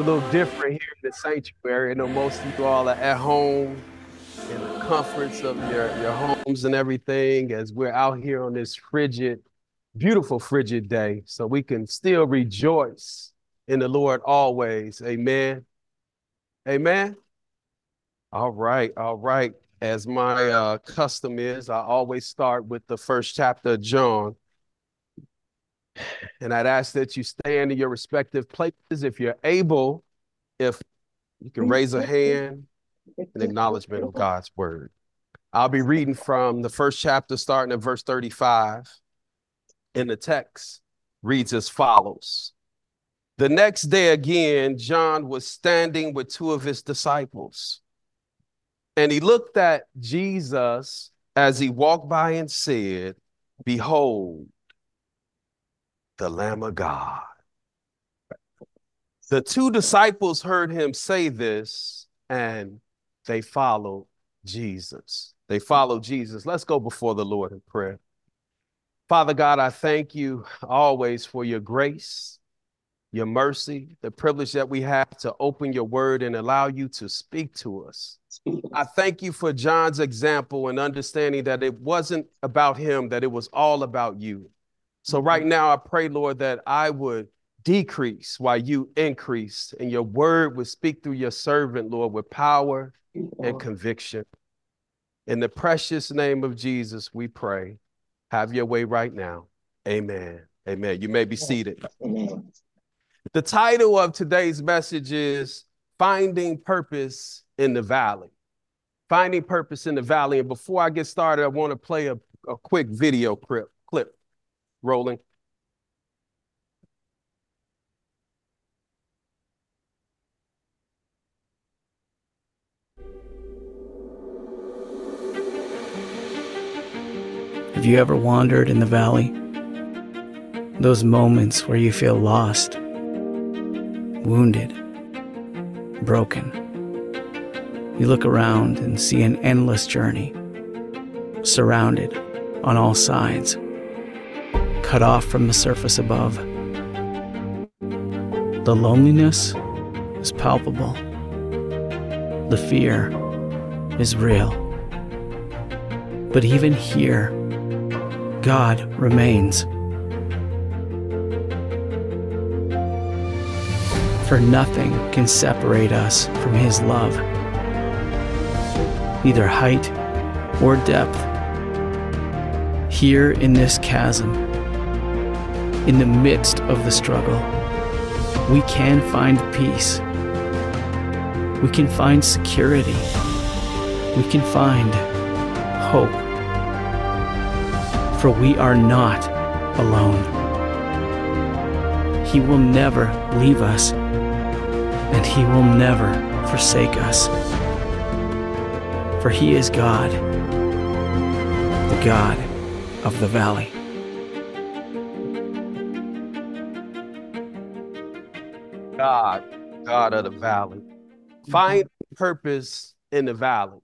a little different here in the sanctuary. I know most of you all are at home in the comforts of your, your homes and everything as we're out here on this frigid, beautiful frigid day. So we can still rejoice in the Lord always. Amen. Amen. All right. All right. As my uh, custom is, I always start with the first chapter of John. And I'd ask that you stand in your respective places if you're able, if you can raise a hand in acknowledgement of God's word. I'll be reading from the first chapter, starting at verse 35. And the text reads as follows The next day again, John was standing with two of his disciples. And he looked at Jesus as he walked by and said, Behold, the Lamb of God. The two disciples heard him say this and they followed Jesus. They followed Jesus. Let's go before the Lord in prayer. Father God, I thank you always for your grace, your mercy, the privilege that we have to open your word and allow you to speak to us. I thank you for John's example and understanding that it wasn't about him, that it was all about you. So right now, I pray, Lord, that I would decrease while you increase, and your word would speak through your servant, Lord, with power and conviction. In the precious name of Jesus, we pray. Have your way right now. Amen. Amen. You may be seated. Amen. The title of today's message is Finding Purpose in the Valley. Finding Purpose in the Valley. And before I get started, I want to play a, a quick video clip. Rolling. Have you ever wandered in the valley? Those moments where you feel lost, wounded, broken. You look around and see an endless journey, surrounded on all sides cut off from the surface above. The loneliness is palpable. The fear is real. But even here, God remains. For nothing can separate us from His love, neither height or depth. Here in this chasm, in the midst of the struggle, we can find peace. We can find security. We can find hope. For we are not alone. He will never leave us, and He will never forsake us. For He is God, the God of the valley. God of the valley. Mm-hmm. Find purpose in the valley.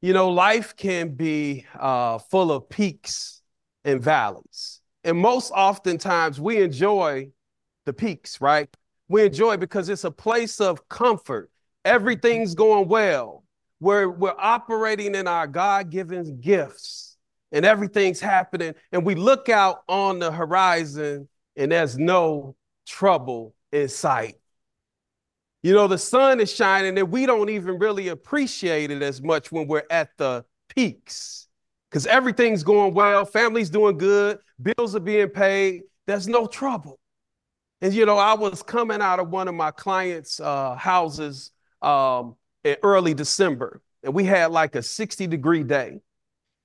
You know, life can be uh, full of peaks and valleys. And most oftentimes we enjoy the peaks, right? We enjoy because it's a place of comfort. Everything's going well. We're, we're operating in our God given gifts and everything's happening. And we look out on the horizon and there's no trouble in sight. You know, the sun is shining and we don't even really appreciate it as much when we're at the peaks because everything's going well, family's doing good, bills are being paid, there's no trouble. And, you know, I was coming out of one of my clients' uh, houses um, in early December, and we had like a 60 degree day.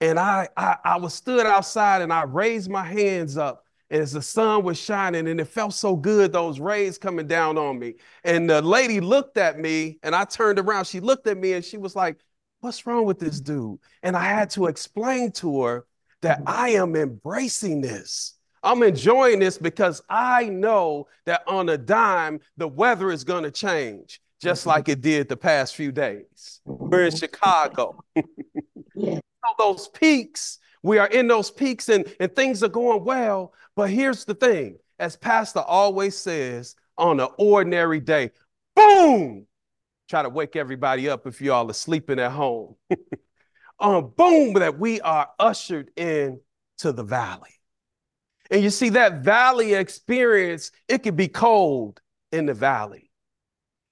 And I, I, I was stood outside and I raised my hands up as the sun was shining and it felt so good those rays coming down on me. And the lady looked at me and i turned around. She looked at me and she was like what's wrong with this dude? And i had to explain to her that i am embracing this. I'm enjoying this because i know that on a dime the weather is going to change just like it did the past few days. We're in chicago. Yeah. so those peaks we are in those peaks and, and things are going well. But here's the thing as Pastor always says, on an ordinary day. Boom! Try to wake everybody up if y'all are sleeping at home. um, boom, that we are ushered in to the valley. And you see that valley experience, it could be cold in the valley.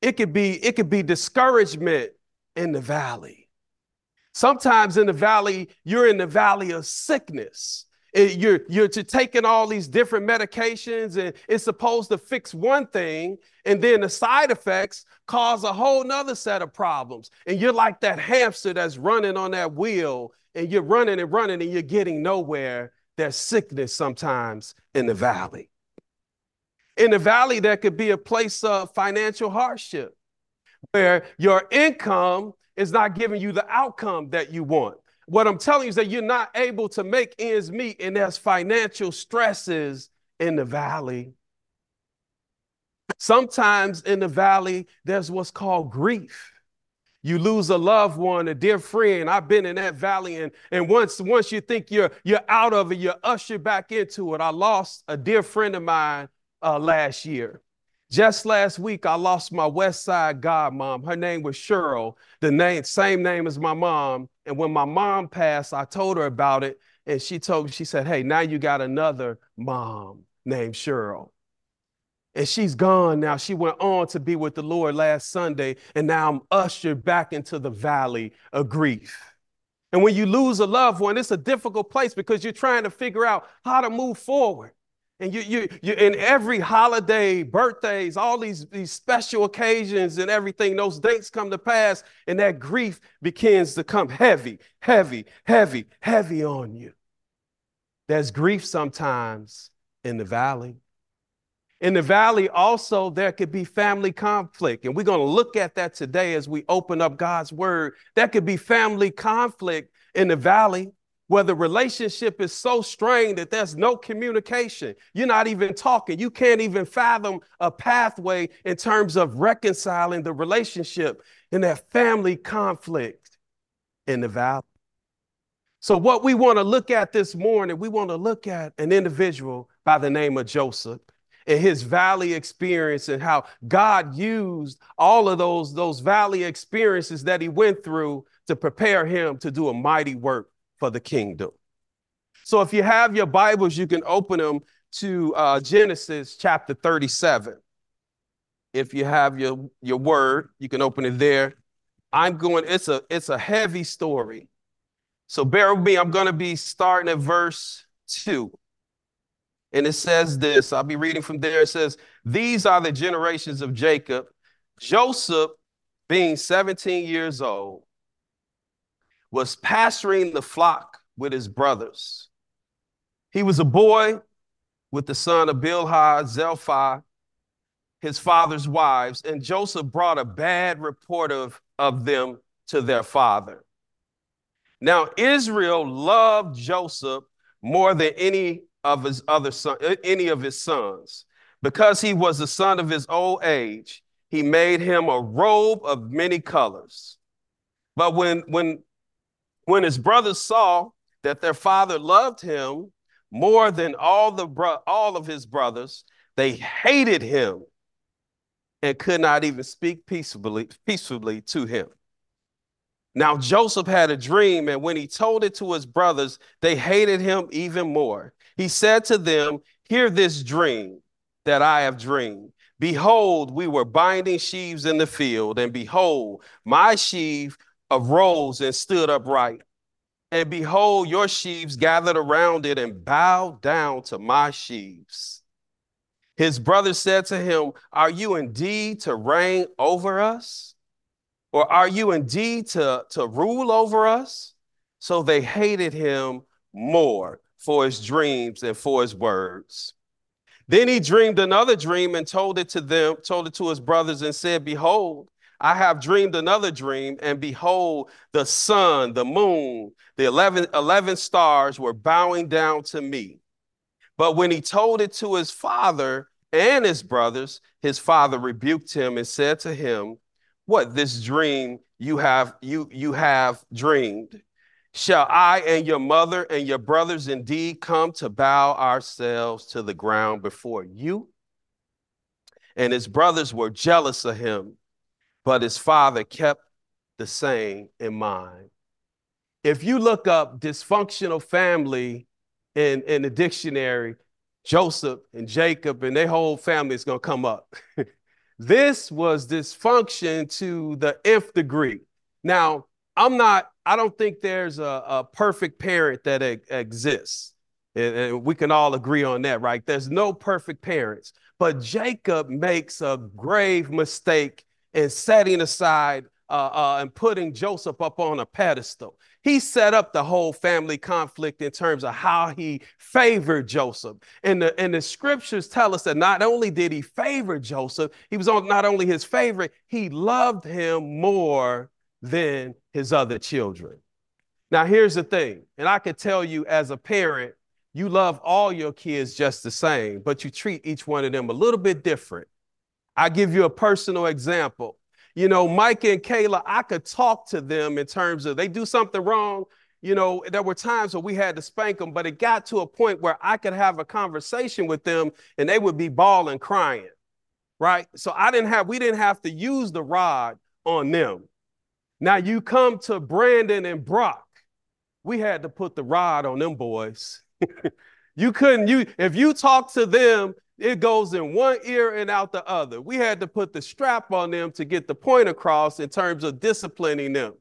It could be, it could be discouragement in the valley. Sometimes in the valley, you're in the valley of sickness. You're, you're taking all these different medications and it's supposed to fix one thing, and then the side effects cause a whole nother set of problems. And you're like that hamster that's running on that wheel, and you're running and running and you're getting nowhere. There's sickness sometimes in the valley. In the valley, there could be a place of financial hardship where your income is not giving you the outcome that you want. What I'm telling you is that you're not able to make ends meet, and there's financial stresses in the valley. Sometimes in the valley, there's what's called grief. You lose a loved one, a dear friend. I've been in that valley, and, and once, once you think you're, you're out of it, you're ushered back into it. I lost a dear friend of mine uh, last year. Just last week, I lost my West Side godmom. Her name was Cheryl, the name, same name as my mom. And when my mom passed, I told her about it. And she told me, she said, Hey, now you got another mom named Cheryl. And she's gone now. She went on to be with the Lord last Sunday. And now I'm ushered back into the valley of grief. And when you lose a loved one, it's a difficult place because you're trying to figure out how to move forward. And you, you, you, in every holiday, birthdays, all these, these special occasions and everything, those dates come to pass, and that grief begins to come heavy, heavy, heavy, heavy on you. There's grief sometimes in the valley. In the valley, also, there could be family conflict. And we're going to look at that today as we open up God's word. There could be family conflict in the valley where the relationship is so strained that there's no communication. You're not even talking. You can't even fathom a pathway in terms of reconciling the relationship in that family conflict in the valley. So, what we want to look at this morning, we want to look at an individual by the name of Joseph and his valley experience and how God used all of those, those valley experiences that he went through to prepare him to do a mighty work for the kingdom. So if you have your Bibles, you can open them to uh, Genesis chapter 37. If you have your, your word, you can open it there. I'm going, it's a it's a heavy story. So bear with me. I'm going to be starting at verse 2. And it says this I'll be reading from there. It says, These are the generations of Jacob. Joseph, being 17 years old, was pasturing the flock with his brothers. He was a boy with the son of Bilhah, Zilpah, his father's wives, and Joseph brought a bad report of, of them to their father. Now, Israel loved Joseph more than any of his other son, any of his sons. Because he was the son of his old age, he made him a robe of many colors. But when, when when his brothers saw that their father loved him more than all, the bro- all of his brothers, they hated him and could not even speak peaceably, peacefully to him. Now Joseph had a dream, and when he told it to his brothers, they hated him even more. He said to them, Hear this dream that I have dreamed. Behold, we were binding sheaves in the field, and behold, my sheaf arose and stood upright. And behold, your sheaves gathered around it and bowed down to my sheaves. His brother said to him, Are you indeed to reign over us? Or are you indeed to, to rule over us? So they hated him more for his dreams and for his words. Then he dreamed another dream and told it to them, told it to his brothers, and said, Behold, I have dreamed another dream, and behold, the sun, the moon, the 11, 11 stars were bowing down to me. But when he told it to his father and his brothers, his father rebuked him and said to him, What this dream you have you you have dreamed? Shall I and your mother and your brothers indeed come to bow ourselves to the ground before you? and his brothers were jealous of him, but his father kept the same in mind. If you look up dysfunctional family in, in the dictionary, Joseph and Jacob and their whole family is going to come up. this was dysfunction to the nth degree. Now, I'm not, I don't think there's a, a perfect parent that exists. And, and we can all agree on that, right? There's no perfect parents. But Jacob makes a grave mistake in setting aside uh, uh, and putting Joseph up on a pedestal. He set up the whole family conflict in terms of how he favored Joseph. And the, and the scriptures tell us that not only did he favor Joseph, he was not only his favorite, he loved him more than his other children. Now, here's the thing, and I can tell you as a parent, you love all your kids just the same, but you treat each one of them a little bit different. I give you a personal example. You know, Mike and Kayla, I could talk to them in terms of they do something wrong. You know, there were times where we had to spank them, but it got to a point where I could have a conversation with them and they would be bawling, crying. Right. So I didn't have, we didn't have to use the rod on them. Now you come to Brandon and Brock. We had to put the rod on them boys you couldn't, you if you talk to them, it goes in one ear and out the other. We had to put the strap on them to get the point across in terms of disciplining them.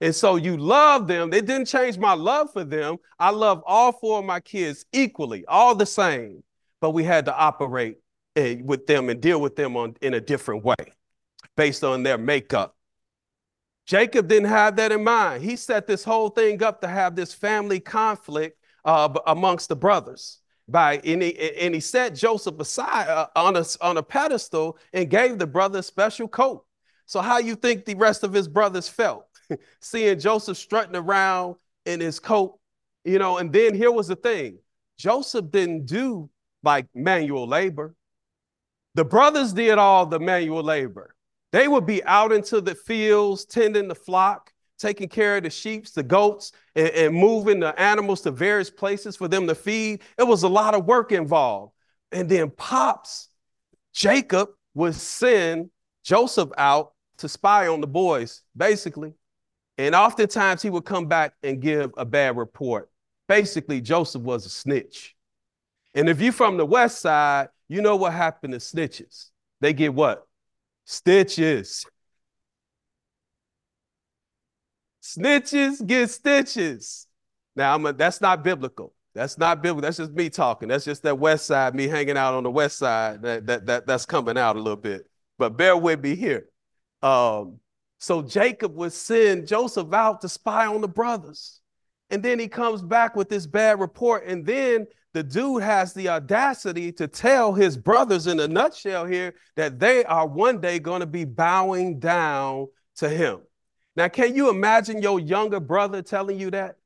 And so you love them. It didn't change my love for them. I love all four of my kids equally, all the same. But we had to operate uh, with them and deal with them on, in a different way based on their makeup. Jacob didn't have that in mind. He set this whole thing up to have this family conflict uh, amongst the brothers. By he, and he set Joseph aside uh, on a on a pedestal and gave the brother a special coat. So how you think the rest of his brothers felt seeing Joseph strutting around in his coat, you know? And then here was the thing: Joseph didn't do like manual labor. The brothers did all the manual labor. They would be out into the fields tending the flock taking care of the sheep, the goats, and, and, moving the animals to various places for them to feed. It was a lot of work involved. And then Pops, Jacob, would send Joseph out to spy on the boys, basically. And oftentimes he would come back and give a bad report. Basically, Joseph was a snitch. And if you're from the west side, you know what happened to snitches. They get what? Stitches. Snitches get stitches. Now, I'm a, that's not biblical. That's not biblical. That's just me talking. That's just that west side, me hanging out on the west side. That, that, that, that's coming out a little bit. But bear with me here. Um, so Jacob would send Joseph out to spy on the brothers. And then he comes back with this bad report. And then the dude has the audacity to tell his brothers in a nutshell here that they are one day going to be bowing down to him. Now, can you imagine your younger brother telling you that?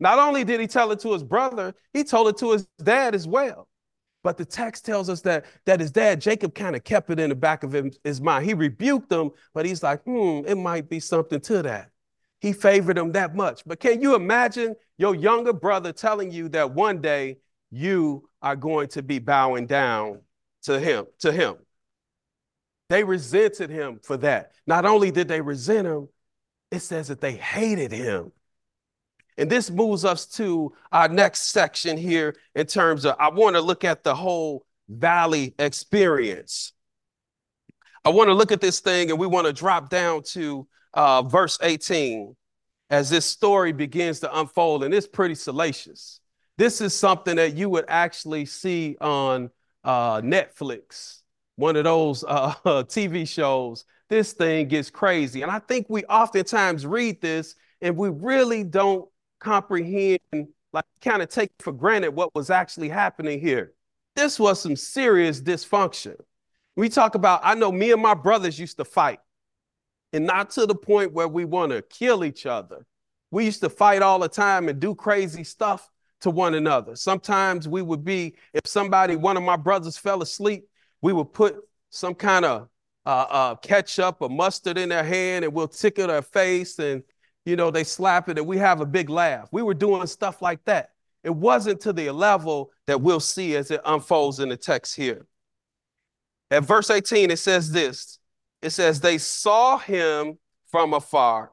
Not only did he tell it to his brother, he told it to his dad as well. But the text tells us that, that his dad, Jacob, kind of kept it in the back of his, mind. He rebuked them, but he's like, hmm, it might be something to that. He favored him that much. But can you imagine your younger brother telling you that one day you are going to be bowing down to him, to him? They resented him for that. Not only did they resent him, it says that they hated him. And this moves us to our next section here in terms of I want to look at the whole valley experience. I want to look at this thing and we want to drop down to uh, verse 18 as this story begins to unfold, and it's pretty salacious. This is something that you would actually see on uh, Netflix, one of those uh, TV shows this thing gets crazy. And I think we oftentimes read this and we really don't comprehend, like kind of take for granted what was actually happening here. This was some serious dysfunction. We talk about, I know me and my brothers used to fight, and not to the point where we want to kill each other. We used to fight all the time and do crazy stuff to one another. Sometimes we would be, if somebody, one of my brothers fell asleep, we would put some kind of uh, uh, ketchup or mustard in their hand and we'll tickle their face and, you know, they slap it and we have a big laugh. We were doing stuff like that. It wasn't to the level that we'll see as it unfolds in the text here. At verse 18, it says this it says, They saw him from afar.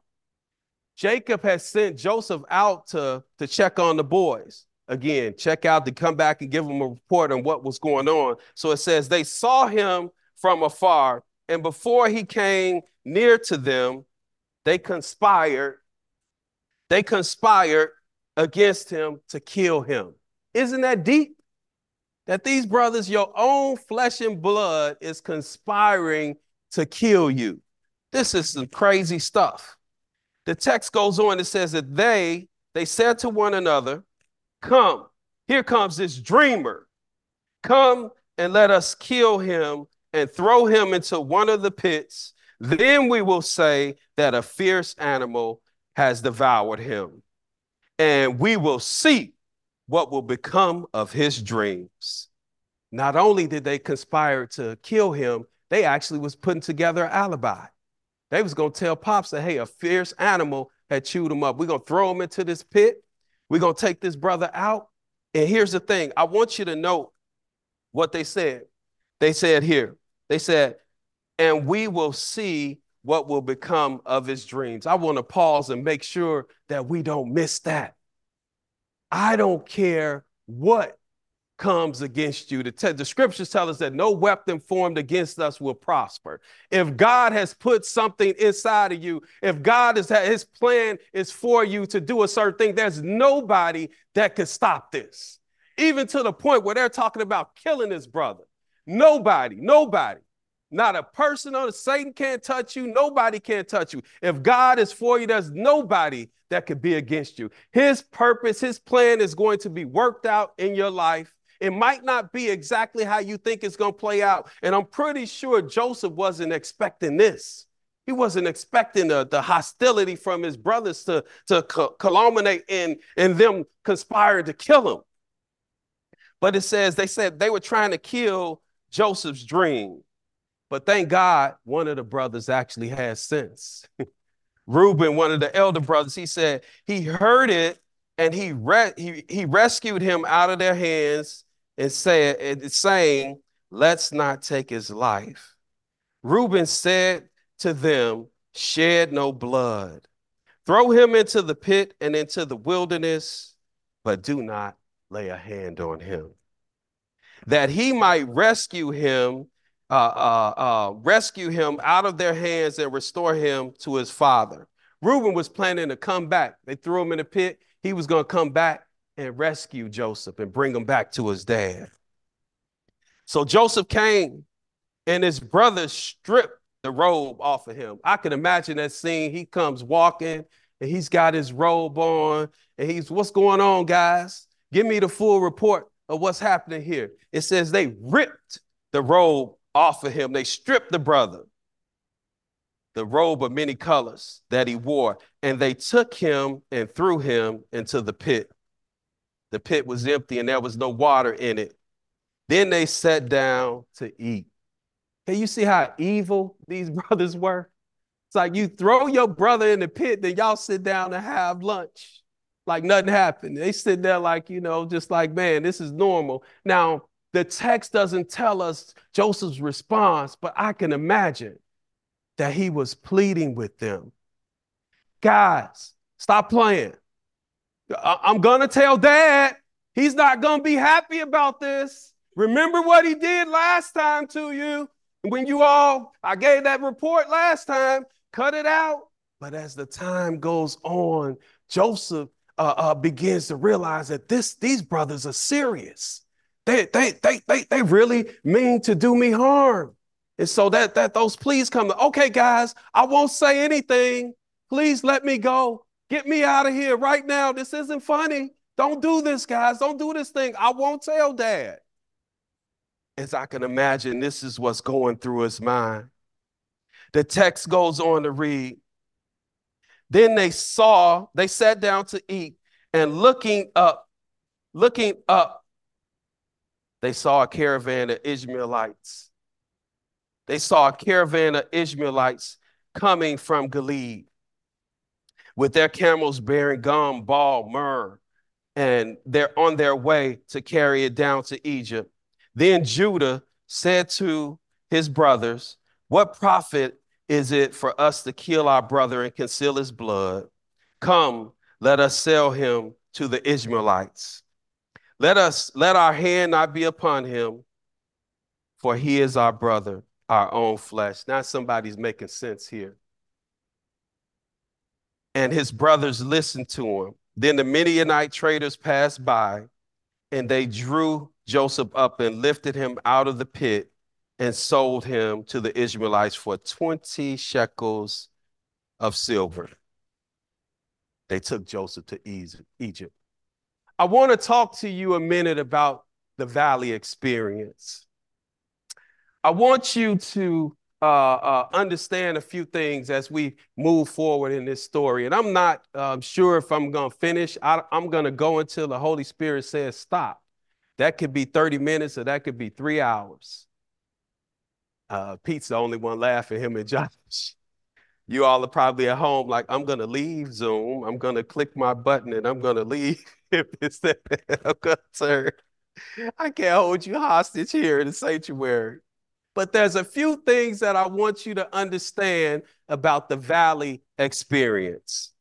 Jacob has sent Joseph out to, to check on the boys. Again, check out to come back and give them a report on what was going on. So it says, They saw him from afar, and before he came near to them, they conspired. They conspired against him to kill him. Isn't that deep? That these brothers, your own flesh and blood, is conspiring to kill you. This is some crazy stuff. The text goes on, it says that they, they said to one another, Come, here comes this dreamer. Come and let us kill him and throw him into one of the pits. Then we will say that a fierce animal has devoured him. And we will see what will become of his dreams. Not only did they conspire to kill him, they actually was putting together an alibi. They was gonna tell Pops that, hey, a fierce animal had chewed him up. We're gonna throw him into this pit. We're gonna take this brother out. And here's the thing: I want you to know what they said. They said here, they said, and we will see what will become of his dreams. I want to pause and make sure that we don't miss that. I don't care what comes against you. The, the scriptures tell us that no weapon formed against us will prosper. If God has put something inside of you, if God is that his plan is for you to do a certain thing, there's nobody that can stop this. Even to the point where they're talking about killing his brother. Nobody, nobody. Not a person on Satan can't touch you. Nobody can't touch you. If God is for you, there's nobody that could be against you. His purpose, his plan is going to be worked out in your life. It might not be exactly how you think it's going to play out. And I'm pretty sure Joseph wasn't expecting this. He wasn't expecting the, the hostility from his brothers to, to culminate in, in them conspiring to kill him. But it says they said they were trying to kill Joseph's dream. But thank God, one of the brothers actually has sense. Reuben, one of the elder brothers, he said he heard it and he, re- he, he rescued him out of their hands and said, saying, Let's not take his life. Reuben said to them, Shed no blood. Throw him into the pit and into the wilderness, but do not lay a hand on him. That he might rescue him, uh, uh, uh, rescue him out of their hands and restore him to his father. Reuben was planning to come back. They threw him in the pit. He was going to come back and rescue Joseph and bring him back to his dad. So Joseph came and his brothers stripped the robe off of him. I can imagine that scene. He comes walking and he's got his robe on and he's, What's going on, guys? Give me the full report of what's happening here. It says they ripped the robe off of him, they stripped the brother, the robe of many colors that he wore, and they took him and threw him into the pit. The pit was empty and there was no water in it. Then they sat down to eat. Can you see how evil these brothers were? It's like you throw your brother in the pit, then y'all sit down and have lunch like nothing happened. They sit there like, you know, just like, man, this is normal. Now, the text doesn't tell us Joseph's response, but I can imagine that he was pleading with them. Guys, stop playing. I'm going to tell dad. He's not going to be happy about this. Remember what he did last time to you when you all, I gave that report last time, cut it out. But as the time goes on, Joseph uh, uh, begins to realize that this, these brothers are serious. They, they, they, they, they really mean to do me harm. And so that, that those pleas come, okay, guys, I won't say anything. Please let me go. Get me out of here right now. This isn't funny. Don't do this, guys. Don't do this thing. I won't tell dad. As I can imagine, this is what's going through his mind. The text goes on to read Then they saw, they sat down to eat, and looking up, looking up, they saw a caravan of Ishmaelites. They saw a caravan of Ishmaelites coming from Gilead with their camels bearing gum, balm, myrrh, and they're on their way to carry it down to Egypt. Then Judah said to his brothers, What profit is it for us to kill our brother and conceal his blood? Come, let us sell him to the Ishmaelites. Let us let our hand not be upon him, for he is our brother, our own flesh. Now somebody's making sense here. And his brothers listened to him. Then the Midianite traders passed by, and they drew Joseph up and lifted him out of the pit and sold him to the Israelites for 20 shekels of silver. They took Joseph to Egypt. I want to talk to you a minute about the valley experience. I want you to uh, uh, understand a few things as we move forward in this story. And I'm not um, sure if I'm going to finish. I, I'm going to go until the Holy Spirit says stop. That could be 30 minutes or that could be three hours. Uh, Pete's the only one laughing, him and Josh. You all are probably at home like, I'm going to leave Zoom. I'm going to click my button and I'm going to leave. if it's that concern. I can't hold you hostage here in the sanctuary. But there's a few things that I want you to understand about the valley experience.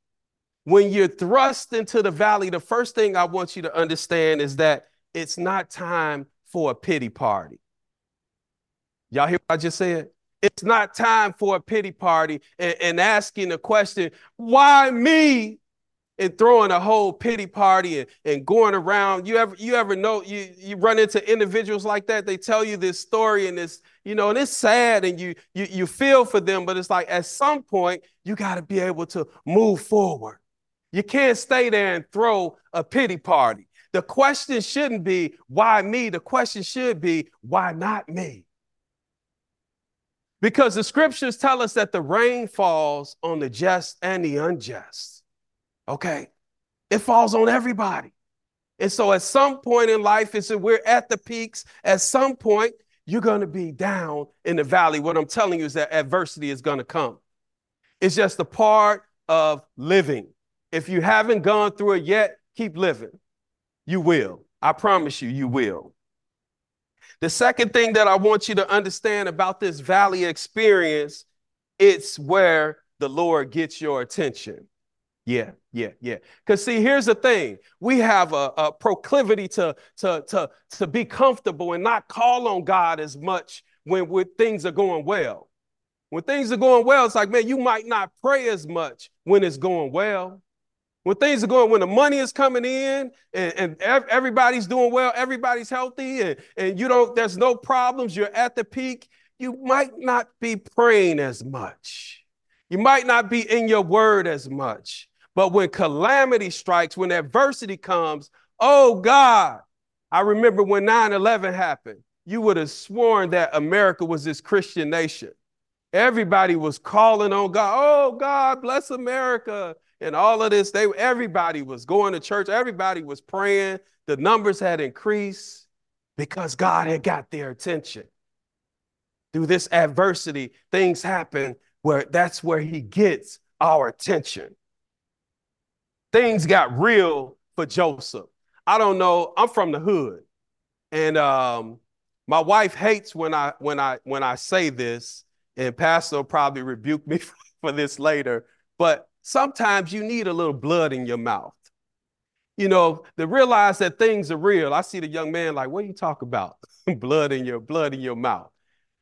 When you're thrust into the valley, the first thing I want you to understand is that it's not time for a pity party. Y'all hear what I just said? It's not time for a pity party and, and asking the question, why me? and throwing a whole pity party and, and going around. You ever you ever know you you run into individuals like that? They tell you this story and it's you know and it's sad and you you you feel for them, but it's like at some point you got to be able to move forward. You can't stay there and throw a pity party. The question shouldn't be why me. The question should be why not me. Because the scriptures tell us that the rain falls on the just and the unjust. Okay. It falls on everybody. And so at some point in life, it's we're at the peaks. At some point, you're going to be down in the valley. What I'm telling you is that adversity is going to come. It's just a part of living. If you haven't gone through it yet, keep living. You will. I promise you, you will. The second thing that I want you to understand about this valley experience, it's where the Lord gets your attention. Yeah, yeah, yeah. Because see, here's the thing: we have a, a, proclivity to to to to be comfortable and not call on God as much when, when things are going well. When things are going well, it's like, man, you might not pray as much when it's going well. When things are going, when the money is coming in and, and everybody's doing well, everybody's healthy, and, and you don't, there's no problems, you're at the peak, you might not be praying as much. You might not be in your word as much. But when calamity strikes, when adversity comes, oh God, I remember when 9 11 happened, you would have sworn that America was this Christian nation. Everybody was calling on God, oh God, bless America. And all of this, they everybody was going to church, everybody was praying. The numbers had increased because God had got their attention. Through this adversity, things happen where that's where he gets our attention things got real for Joseph. I don't know. I'm from the hood, and um, my wife hates when I when I when I say this, and Pastor will probably rebuke me for this later. But sometimes you need a little blood in your mouth, you know, to realize that things are real. I see the young man like, "What are you talk about? blood in your blood in your mouth."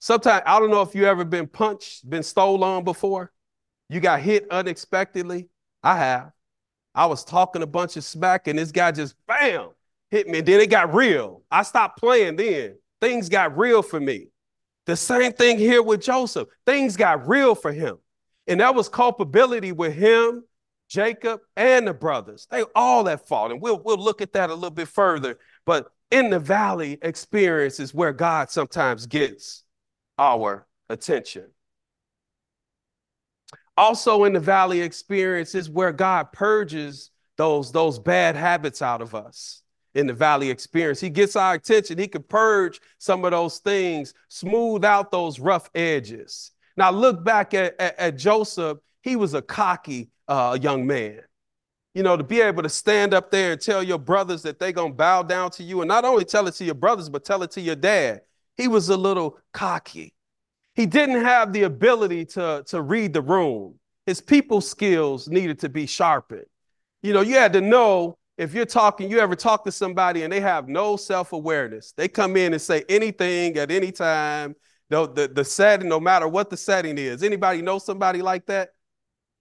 Sometimes I don't know if you ever been punched, been stolen before. You got hit unexpectedly. I have. I was talking a bunch of smack, and this guy just bam hit me. And then it got real. I stopped playing then. Things got real for me. The same thing here with Joseph. Things got real for him. And that was culpability with him, Jacob, and the brothers. They all at fault. And we'll, we'll look at that a little bit further. But in the valley experience is where God sometimes gets our attention. Also in the valley experience is where God purges those, those bad habits out of us in the valley experience. He gets our attention. He can purge some of those things, smooth out those rough edges. Now look back at, at, at Joseph. He was a cocky uh, young man. You know, to be able to stand up there and tell your brothers that they're going to bow down to you, and not only tell it to your brothers, but tell it to your dad. He was a little cocky. He didn't have the ability to, to read the room. His people skills needed to be sharpened. You know, you had to know if you're talking, you ever talk to somebody and they have no self-awareness. They come in and say anything at any time. The, the, the setting, no matter what the setting is. Anybody know somebody like that?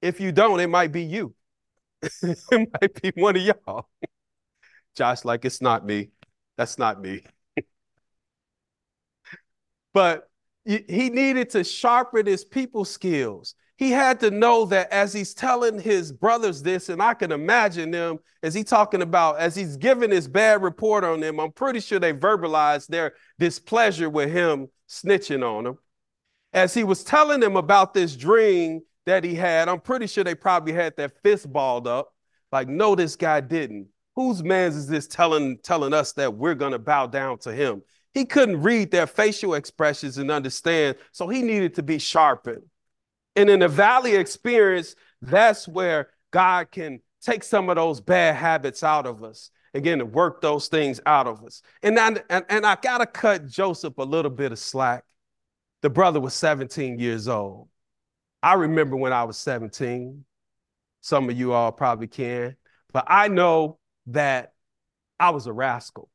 If you don't, it might be you. it might be one of y'all. Josh, like it's not me. That's not me. but he needed to sharpen his people skills. He had to know that as he's telling his brothers this, and I can imagine them as he talking about, as he's giving his bad report on them, I'm pretty sure they verbalized their displeasure with him snitching on him. As he was telling them about this dream that he had, I'm pretty sure they probably had their fist balled up, like, no, this guy didn't. Whose man's is this telling telling us that we're gonna bow down to him? He couldn't read their facial expressions and understand, so he needed to be sharpened. And in the valley experience, that's where God can take some of those bad habits out of us again to work those things out of us. And I, and, and I got to cut Joseph a little bit of slack. The brother was 17 years old. I remember when I was 17. Some of you all probably can. But I know that I was a rascal.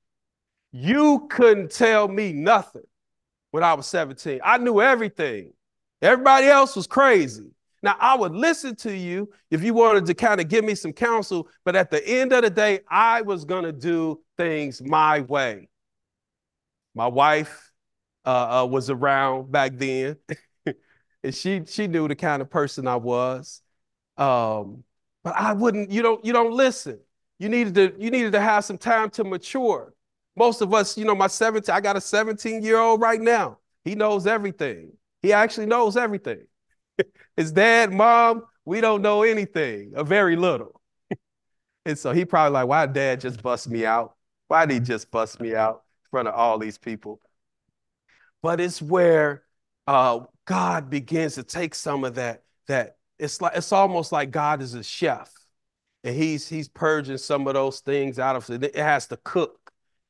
You couldn't tell me nothing when I was 17. I knew everything. Everybody else was crazy. Now, I would listen to you if you wanted to kind of give me some counsel, but at the end of the day, I was going to do things my way. My wife uh, uh, was around back then, and she she knew the kind of person I was. Um, but I wouldn't. You don't. You don't listen. You needed to. You needed to have some time to mature. Most of us, you know, my 17. I got a 17 year old right now. He knows everything. He actually knows everything. His dad, mom, we don't know anything, or very little. and so he probably like, why dad just bust me out? Why did he just bust me out in front of all these people? But it's where uh, God begins to take some of that, that it's like it's almost like God is a chef and he's he's purging some of those things out of it. It has to cook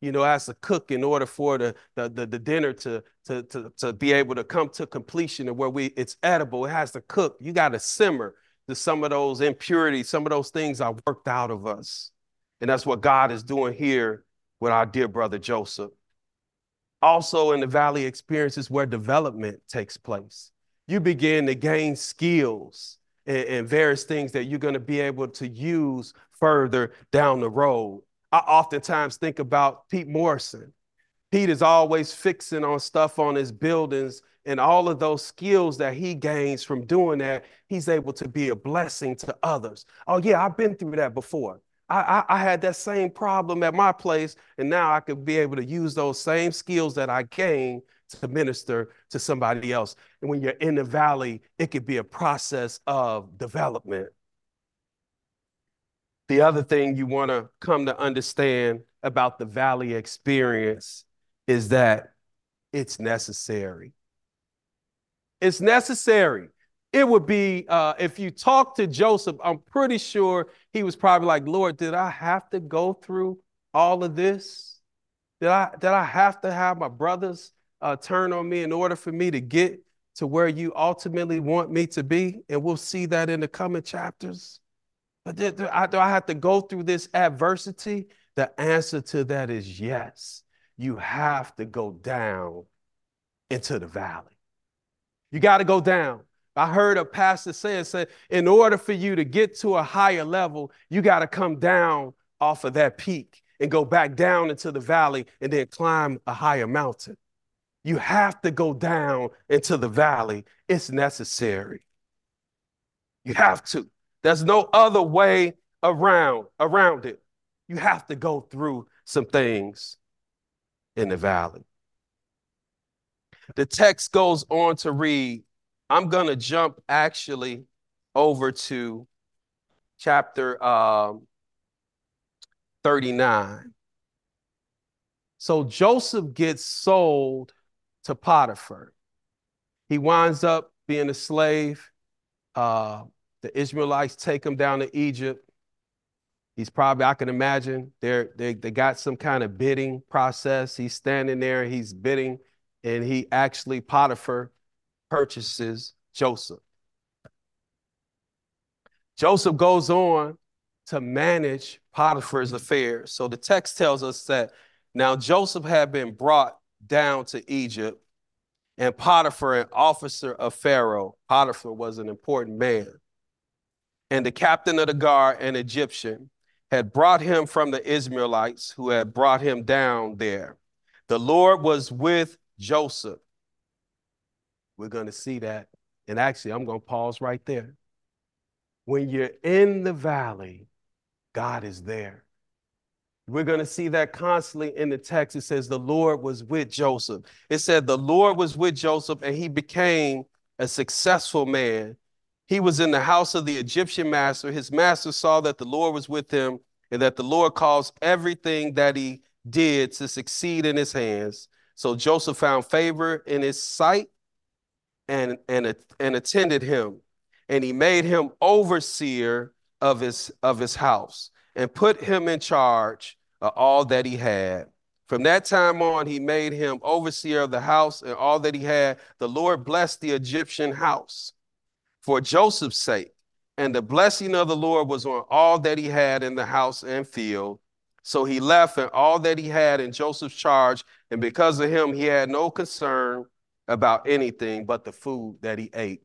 you know, has to cook in order for the, the, the, the, dinner to, to, to, to be able to come to completion and where we it's edible. It has to cook. You got to simmer to some of those impurities, some of those things are worked out of us. And that's what God is doing here with our dear brother Joseph. Also in the valley experiences where development takes place. You begin to gain skills and, and various things that you're going to be able to use further down the road. I oftentimes think about Pete Morrison. Pete is always fixing on stuff on his buildings and all of those skills that he gains from doing that, he's able to be a blessing to others. Oh, yeah, I've been through that before. I, I, I, had that same problem at my place, and now I could be able to use those same skills that I gained to minister to somebody else. And when you're in the valley, it could be a process of development. The other thing you want to come to understand about the valley experience is that it's necessary. It's necessary. It would be, uh, if you talk to Joseph, I'm pretty sure he was probably like, Lord, did I have to go through all of this? Did I, did I have to have my brothers uh, turn on me in order for me to get to where you ultimately want me to be? And we'll see that in the coming chapters. But do, do, I, do I have to go through this adversity? The answer to that is yes. You have to go down into the valley. You got to go down. I heard a pastor say, said, in order for you to get to a higher level, you got to come down off of that peak and go back down into the valley and then climb a higher mountain. You have to go down into the valley. It's necessary. You have to. There's no other way around around it. You have to go through some things in the valley. The text goes on to read, I'm going to jump actually over to chapter um, 39. So Joseph gets sold to Potiphar. He winds up being a slave. Uh, the Israelites take him down to Egypt. He's probably, I can imagine, they're, they, they got some kind of bidding process. He's standing there, he's bidding, and he actually, Potiphar, purchases Joseph. Joseph goes on to manage Potiphar's affairs. So the text tells us that now Joseph had been brought down to Egypt, and Potiphar, an officer of Pharaoh, Potiphar was an important man, and the captain of the guard, an Egyptian, had brought him from the Israelites who had brought him down there. The Lord was with Joseph. We're going to see that. And actually, I'm going to pause right there. When you're in the valley, God is there. We're going to see that constantly in the text. It says the Lord was with Joseph. It said the Lord was with Joseph and he became a successful man. He was in the house of the Egyptian master. His master saw that the Lord was with him and that the Lord caused everything that he did to succeed in his hands. So Joseph found favor in his sight and, and, and attended him. And he made him overseer of his, of his house and put him in charge of all that he had. From that time on, he made him overseer of the house and all that he had. The Lord blessed the Egyptian house for Joseph's sake. And the blessing of the Lord was on all that he had in the house and field. So he left and all that he had in Joseph's charge. And because of him, he had no concern about anything but the food that he ate.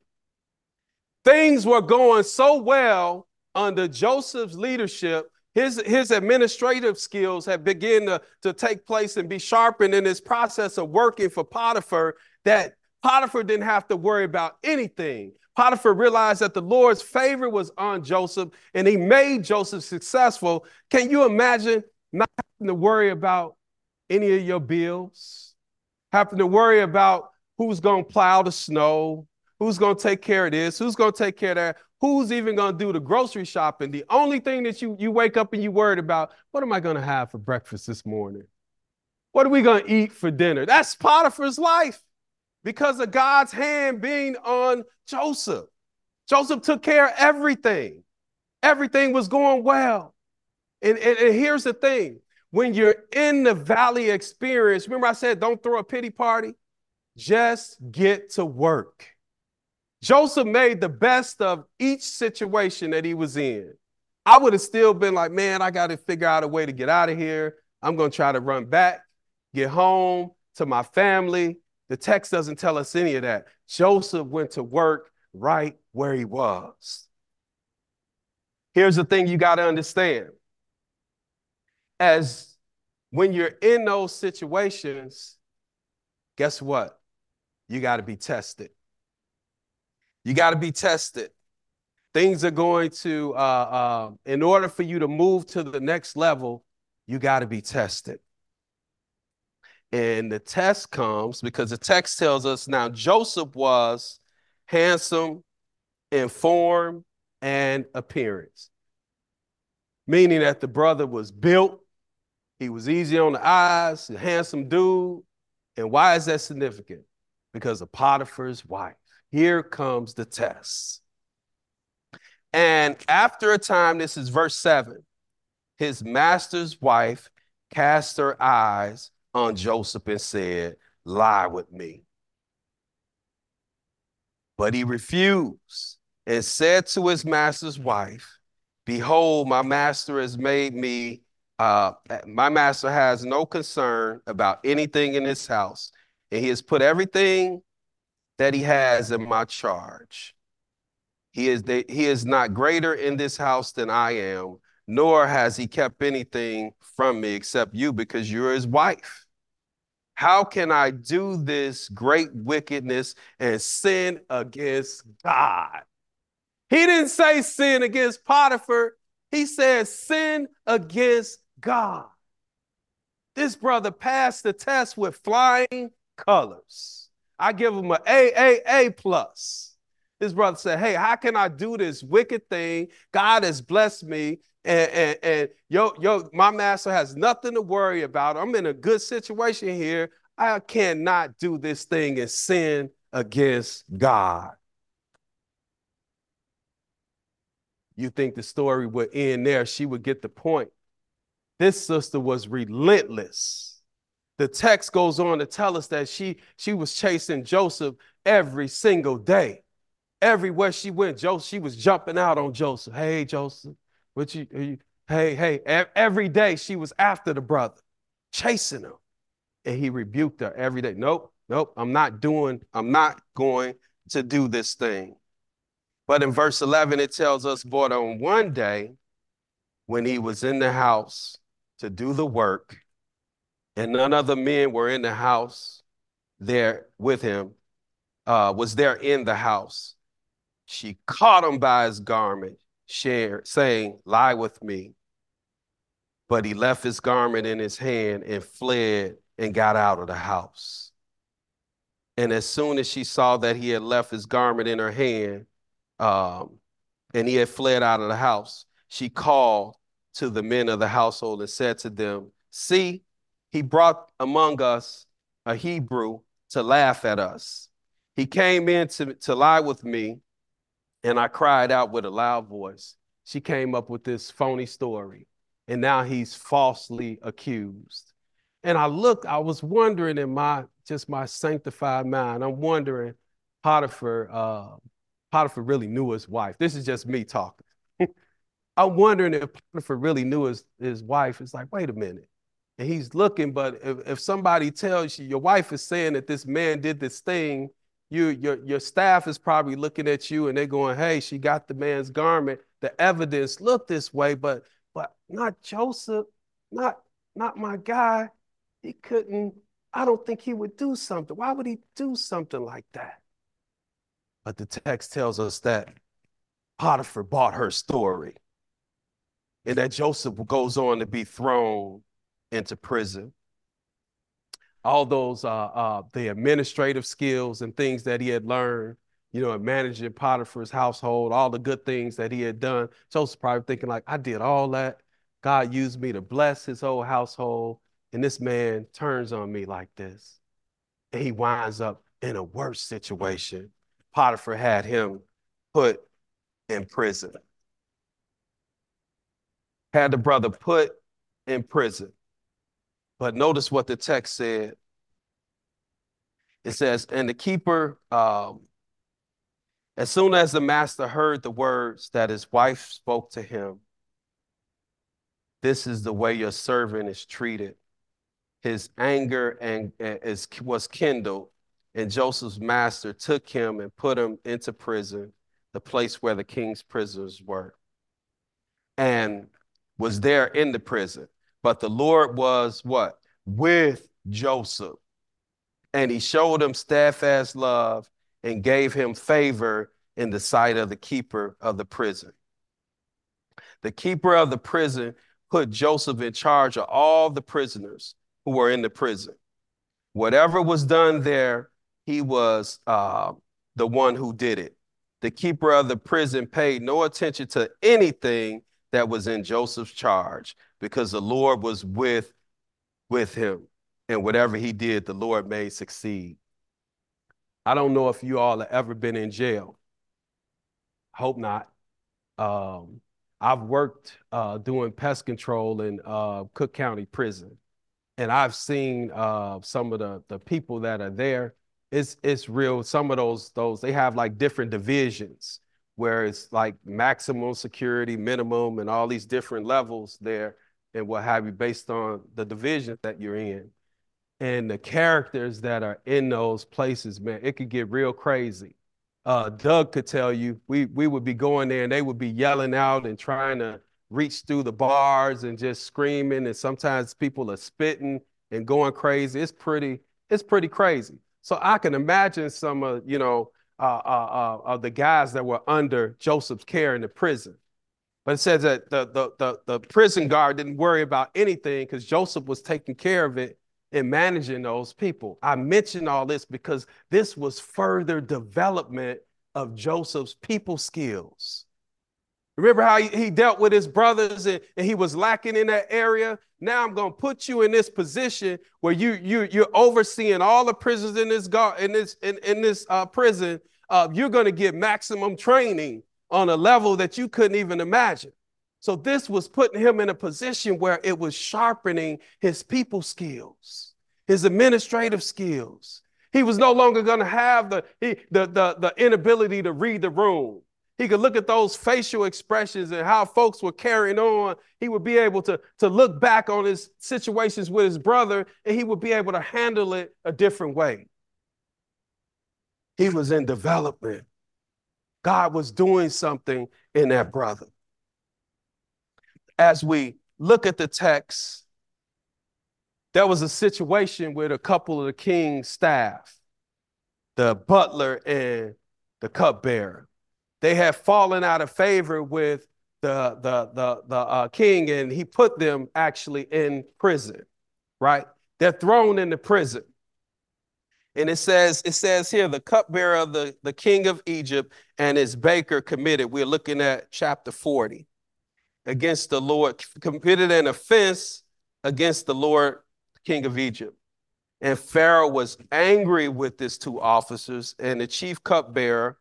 Things were going so well under Joseph's leadership his, his administrative skills had begun to, to take place and be sharpened in this process of working for Potiphar that Potiphar didn't have to worry about anything. Potiphar realized that the Lord's favor was on Joseph and he made Joseph successful. Can you imagine not having to worry about any of your bills? Having to worry about who's going to plow the snow, who's going to take care of this, who's going to take care of that. Who's even going to do the grocery shopping? The only thing that you, you wake up and you worried about, what am I going to have for breakfast this morning? What are we going to eat for dinner? That's Potiphar's life because of God's hand being on Joseph. Joseph took care of everything. Everything was going well. And, and, and here's the thing when you're in the valley experience, remember I said, don't throw a pity party? Just get to work. Joseph made the best of each situation that he was in. I would have still been like, man, I got to figure out a way to get out of here. I'm going to try to run back, get home to my family. The text doesn't tell us any of that. Joseph went to work right where he was. Here's the thing you got to understand. As when you're in those situations, guess what? You got to be tested. You got to be tested. Things are going to, uh, uh, in order for you to move to the next level, you got to be tested. And the test comes because the text tells us now Joseph was handsome in form and appearance, meaning that the brother was built, he was easy on the eyes, a handsome dude. And why is that significant? Because of Potiphar's wife. Here comes the test. And after a time, this is verse 7, his master's wife cast her eyes on Joseph and said, Lie with me. But he refused and said to his master's wife, Behold, my master has made me, uh, my master has no concern about anything in his house, and he has put everything that he has in my charge. He is, the, he is not greater in this house than I am, nor has he kept anything from me except you because you're his wife. How can I do this great wickedness and sin against God? He didn't say sin against Potiphar. He said sin against God. This brother passed the test with flying colors. I give him an A, A, A plus. His brother said, Hey, how can I do this wicked thing? God has blessed me. And, and, and yo, yo, my master has nothing to worry about. I'm in a good situation here. I cannot do this thing and sin against God. You think the story would end there? She would get the point. This sister was relentless. the text goes on to tell us that she she was chasing Joseph every single day. Everywhere she went, Joseph, she was jumping out on Joseph. Hey, Joseph, what you, you hey, hey, every day she was after the brother, chasing him. And he rebuked her every day. Nope, nope, I'm not doing, I'm not going to do this thing. But in verse 11, it tells us, but on one day, when he was in the house to do the work, and none other men were in the house there with him, uh, was there in the house. She caught him by his garment, shared, saying, Lie with me. But he left his garment in his hand and fled and got out of the house. And as soon as she saw that he had left his garment in her hand um, and he had fled out of the house, she called to the men of the household and said to them, See, he brought among us a Hebrew to laugh at us. He came in to, to lie with me, and I cried out with a loud voice. She came up with this phony story, and now he's falsely accused. And I looked, I was wondering in my just my sanctified mind, I'm wondering, Potiphar, uh, Potiphar really knew his wife. This is just me talking. I'm wondering if Potiphar really knew his, his wife. It's like, wait a minute and he's looking. But if, if somebody tells you your wife is saying that this man did this thing, you your your staff is probably looking at you and they're going, "Hey, she got the man's garment. The evidence looked this way, but but not Joseph, not not my guy. He couldn't. I don't think he would do something. Why would he do something like that?" But the text tells us that Potiphar bought her story, and that Joseph goes on to be thrown into prison. All those, uh, uh, the administrative skills and things that he had learned, you know, managing Potiphar's household, all the good things that he had done. Joseph probably thinking like, I did all that. God used me to bless his whole household. And this man turns on me like this. And he winds up in a worse situation. Potiphar had him put in prison. Had the brother put in prison. But notice what the text said. It says, and the keeper, um, as soon as the master heard the words that his wife spoke to him, this is the way your servant is treated. His anger and, and is, was kindled, and Joseph's master took him and put him into prison, the place where the king's prisoners were, and was there in the prison. But the Lord was what? With Joseph. And he showed him steadfast love and gave him favor in the sight of the keeper of the prison. The keeper of the prison put Joseph in charge of all the prisoners who were in the prison. Whatever was done there, he was uh, the one who did it. The keeper of the prison paid no attention to anything that was in Joseph's charge because the Lord was with, with him. And whatever he did, the Lord made succeed. I don't know if you all have ever been in jail. Hope not. Um, I've worked uh, doing pest control in uh, Cook County Prison, and I've seen uh, some of the, the people that are there. It's it's real. Some of those those they have like different divisions where it's like maximum security, minimum, and all these different levels there and what have you based on the division that you're in. And the characters that are in those places, man, it could get real crazy. Uh, Doug could tell you we we would be going there and they would be yelling out and trying to reach through the bars and just screaming and sometimes people are spitting and going crazy. It's pretty it's pretty crazy. So I can imagine some of you know uh, uh, uh, the guys that were under Joseph's care in the prison. But it says that the, the, the, the prison guard didn't worry about anything because Joseph was taking care of it and managing those people. I mention all this because this was further development of Joseph's people skills. Remember how he, dealt with his brothers and, and, he was lacking in that area? Now I'm going to put you in this position where you you you're overseeing all the prisons in this guard in this in, in this uh, prison. Uh, you're going to get maximum training on a level that you couldn't even imagine. So this was putting him in a position where it was sharpening his people skills. his administrative skills. He was no longer going to have the, he, the, the, the inability to read the room. He could look at those facial expressions and how folks were carrying on. He would be able to, to look back on his situations with his brother and he would be able to handle it a different way. He was in development. God was doing something in that brother. As we look at the text, there was a situation with a couple of the king's staff, the butler and the cupbearer they had fallen out of favor with the the the the uh, king, and he put them actually in prison. Right? They're thrown into prison. And it says, it says here, the cupbearer of the, the king of Egypt and his baker committed. We're looking at chapter 40 against the Lord, committed an offense against the Lord, king of Egypt. And Pharaoh was angry with his two officers, and the chief cupbearer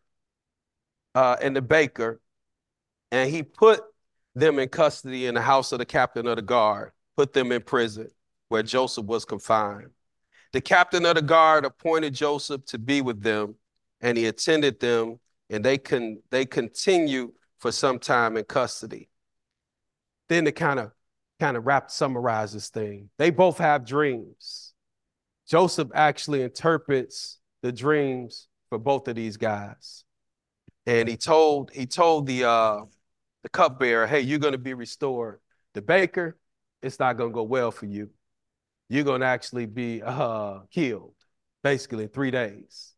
uh, and the baker, and he put them in custody in the house of the captain of the guard, put them in prison where Joseph was confined. The captain of the guard appointed Joseph to be with them, and he attended them, and they can they continue for some time in custody. Then to kind of kind of wrap summarize this thing, they both have dreams. Joseph actually interprets the dreams for both of these guys and he told he told the uh, the cupbearer, "Hey, you're to be restored." The baker, it's not to go well for you. You're going to actually be uh, killed, basically in three days.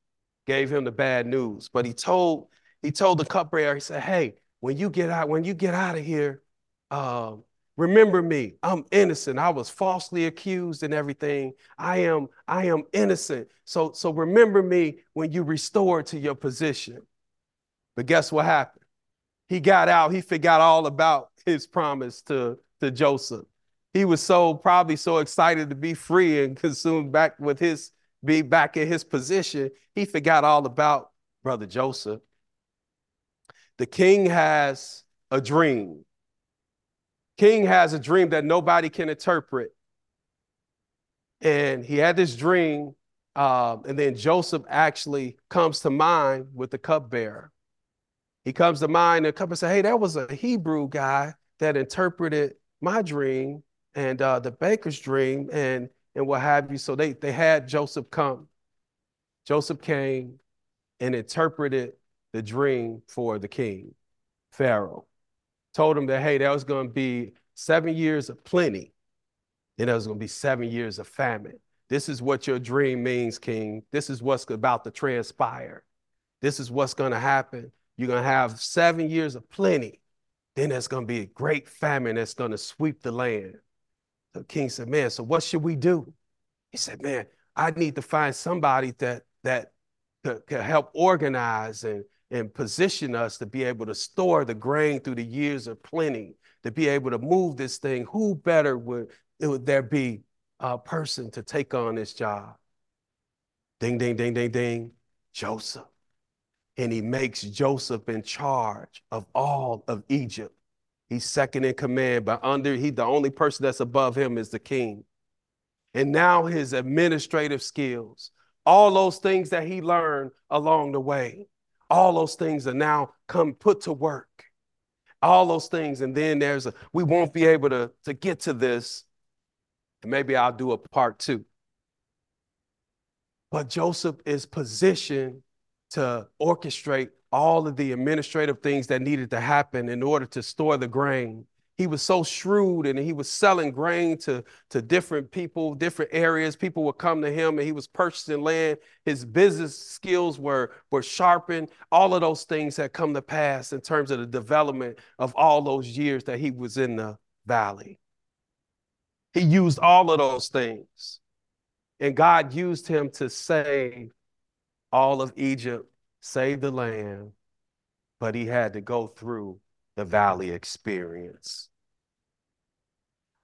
Gave him the bad news, but he told he told the cupbearer, he said, "Hey, when you get out, when you get out of here, um, remember me. I'm innocent. I was falsely accused and everything. I am I am innocent. So so remember me when you restore to your position." But guess what happened? He got out, he forgot all about his promise to, to Joseph. He was so probably so excited to be free and consumed back with his be back in his position, he forgot all about brother Joseph. The king has a dream. King has a dream that nobody can interpret. And he had this dream, uh, and then Joseph actually comes to mind with the cupbearer he comes to mind and come and say, hey, that was a Hebrew guy that interpreted my dream and uh, the baker's dream and and what have you. So they they had Joseph come. Joseph came and interpreted the dream for the king, Pharaoh. Told him that, hey, that was going to be seven years of plenty. and there was going to be seven years of famine. This is what your dream means, king. This is what's about to transpire. This is what's going to happen. You're going to have seven years of plenty. Then there's going to be a great famine that's going to sweep the land. The king said, Man, so what should we do? He said, Man, I need to find somebody that that can help organize and, and position us to be able to store the grain through the years of plenty, to be able to move this thing. Who better would, would there be a person to take on this job? Ding, ding, ding, ding, ding. Joseph and he makes Joseph in charge of all of Egypt. He's second in command, but under he the only person that's above him is the king. And now his administrative skills, all those things that he learned along the way, all those things are now come put to work. All those things, and then there's a we won't be able to, to get to this. And maybe I'll do a part two. But Joseph is positioned to orchestrate all of the administrative things that needed to happen in order to store the grain. He was so shrewd and he was selling grain to, to different people, different areas. People would come to him and he was purchasing land. His business skills were, were sharpened. All of those things had come to pass in terms of the development of all those years that he was in the valley. He used all of those things. And God used him to save all of Egypt, saved the land, but he had to go through the valley experience.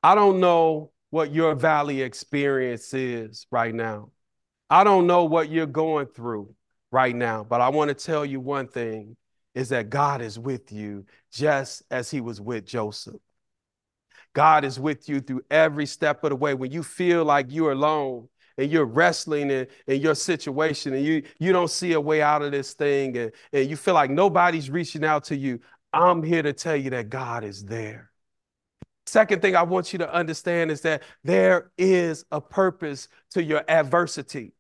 I don't know what your valley experience is right now. I don't know what you're going through right now, but I want to tell you one thing is that God is with you just as he was with Joseph. God is with you through every step of the way. When you feel like you're alone, and you're wrestling in, in your situation and you you don't see a way out of this thing and, and you feel like nobody's reaching out to you, I'm here to tell you that God is there. Second thing I want you to understand is that there is a purpose to your adversity.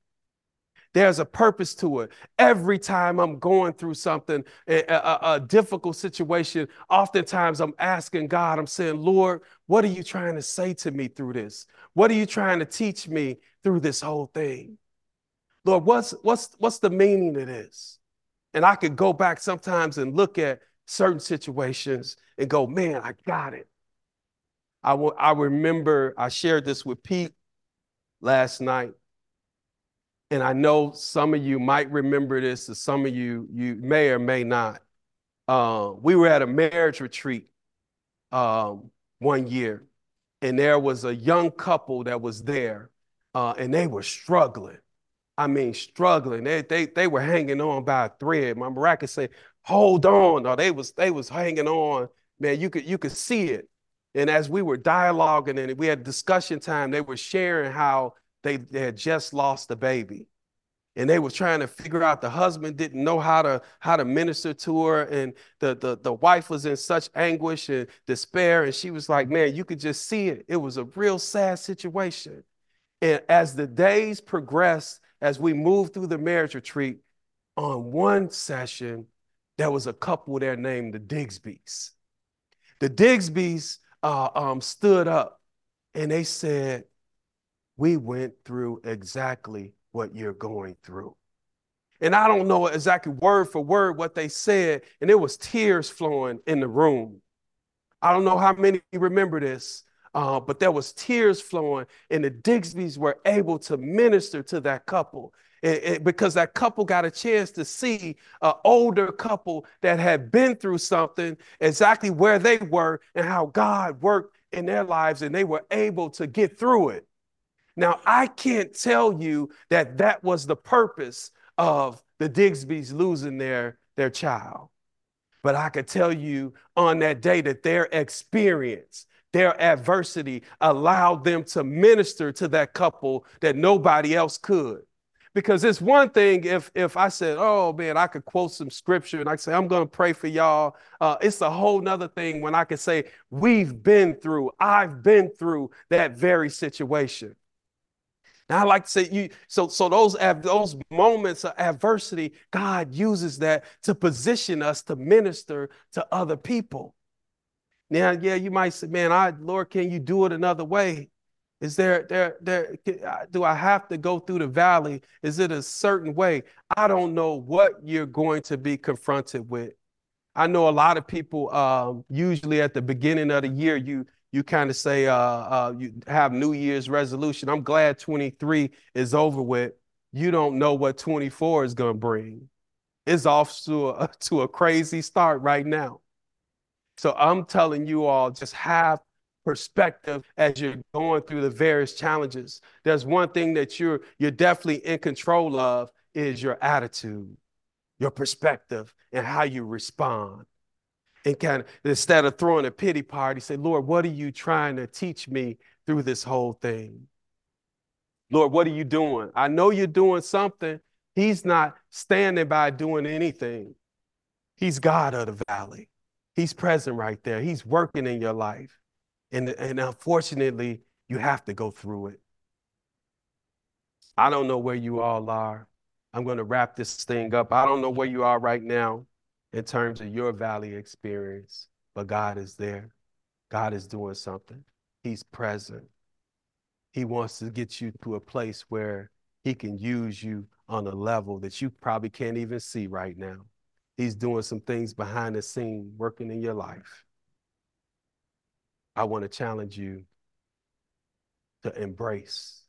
There's a purpose to it. Every time I'm going through something, a, a, a, difficult situation, oftentimes I'm asking God, I'm saying, Lord, what are you trying to say to me through this? What are you trying to teach me through this whole thing? Lord, what's what's what's the meaning of this? And I could go back sometimes and look at certain situations and go, man, I got it. I, w- I remember I shared this with Pete last night and I know some of you might remember this, and some of you you may or may not. Uh, we were at a marriage retreat um, one year, and there was a young couple that was there, uh, and they were struggling. I mean, struggling. They they they were hanging on by a thread. My miracle say, "Hold on!" No, they was they was hanging on. Man, you could you could see it. And as we were dialoguing and we had discussion time, they were sharing how they, they had just lost a baby. And they were trying to figure out the husband didn't know how to how to minister to her. And the, the the wife was in such anguish and despair. And she was like man you could just see it. It was a real sad situation. And as the days progressed as we moved through the marriage retreat on one session there was a couple there named the digsbys. The digsbys uh, um, stood up and they said we went through exactly what you're going through. And I don't know exactly word for word what they said, and it was tears flowing in the room. I don't know how many remember this, uh, but there was tears flowing, and the Digsbys were able to minister to that couple. It, it, because that couple got a chance to see an older couple that had been through something, exactly where they were and how God worked in their lives, and they were able to get through it. Now, I can't tell you that that was the purpose of the Digsbys losing their, their child. But I could tell you on that day that their experience, their adversity allowed them to minister to that couple that nobody else could. Because it's one thing if if I said, "Oh man, I could quote some scripture and I say I'm going to pray for y'all." Uh, it's a whole nother thing when I can say, "We've been through, I've been through that very situation." Now I like to say you so so those those moments of adversity, God uses that to position us to minister to other people. Now, yeah, you might say, man, I Lord, can you do it another way? Is there there there uh, do I have to go through the valley? Is it a certain way? I don't know what you're going to be confronted with. I know a lot of people um, usually at the beginning of the year you you kind of say uh, uh, you have New Year's resolution. I'm glad 23 is over with. You don't know what 24 is going to bring. It's off to a, to a crazy start right now. So I'm telling you all, just have perspective as you're going through the various challenges. There's one thing that you're you're definitely in control of is your attitude, your perspective, and how you respond and kind of instead of throwing a pity party, say, Lord, what are you trying to teach me through this whole thing? Lord, what are you doing? I know you're doing something. He's not standing by doing anything. He's God of the valley. He's present right there. He's working in your life. And, and unfortunately, you have to go through it. I don't know where you all are. I'm going to wrap this thing up. I don't know where you are right now in terms of your valley experience, but God is there. God is doing something. He's present. He wants to get you to a place where he can use you on a level that you probably can't even see right now. He's doing some things behind the scene, working in your life. I want to challenge you to embrace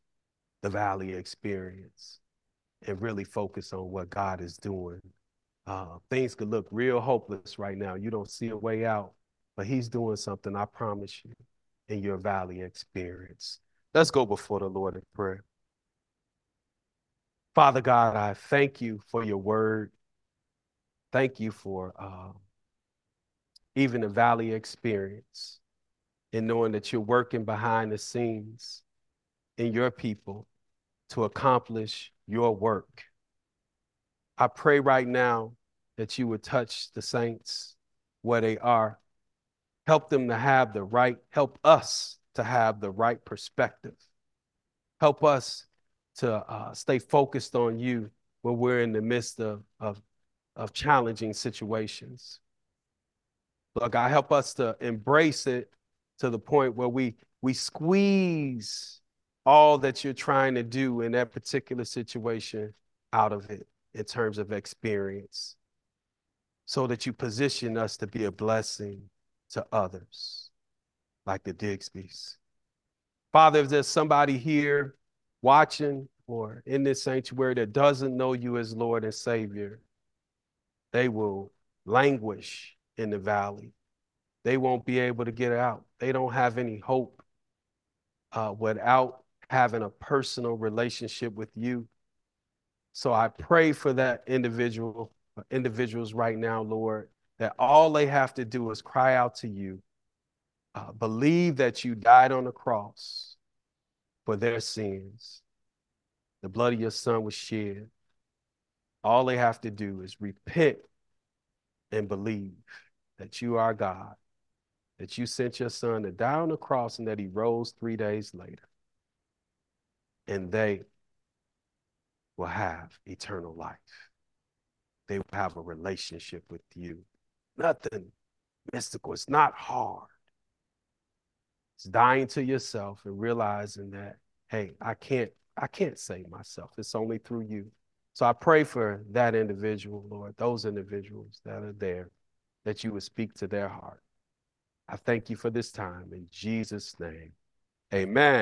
the valley experience and really focus on what God is doing uh, things could look real hopeless right now. You don't see a way out, but He's doing something, I promise you, in your valley experience. Let's go before the Lord in prayer. Father God, I thank you for your word. Thank you for uh, even the valley experience and knowing that you're working behind the scenes in your people to accomplish your work. I pray right now that you would touch the saints where they are. Help them to have the right, help us to have the right perspective. Help us to uh, stay focused on you when we're in the midst of, of, of challenging situations. Lord God, help us to embrace it to the point where we, we squeeze all that you're trying to do in that particular situation out of it in terms of experience so that you position us to be a blessing to others like the Digsby's. Father, if there's somebody here watching or in this sanctuary that doesn't know you as Lord and Savior, they will languish in the valley. They won't be able to get out. They don't have any hope uh, without having a personal relationship with you. So I pray for that individual, individuals right now, Lord, that all they have to do is cry out to you, uh, believe that you died on the cross for their sins. The blood of your son was shed. All they have to do is repent and believe that you are God, that you sent your son to die on the cross and that he rose three days later. And they will have eternal life. They will have a relationship with you. Nothing mystical. It's not hard. It's dying to yourself and realizing that, hey, I can't, I can't save myself. It's only through you. So I pray for that individual, Lord, those individuals that are there, that you would speak to their heart. I thank you for this time in Jesus' name. Amen.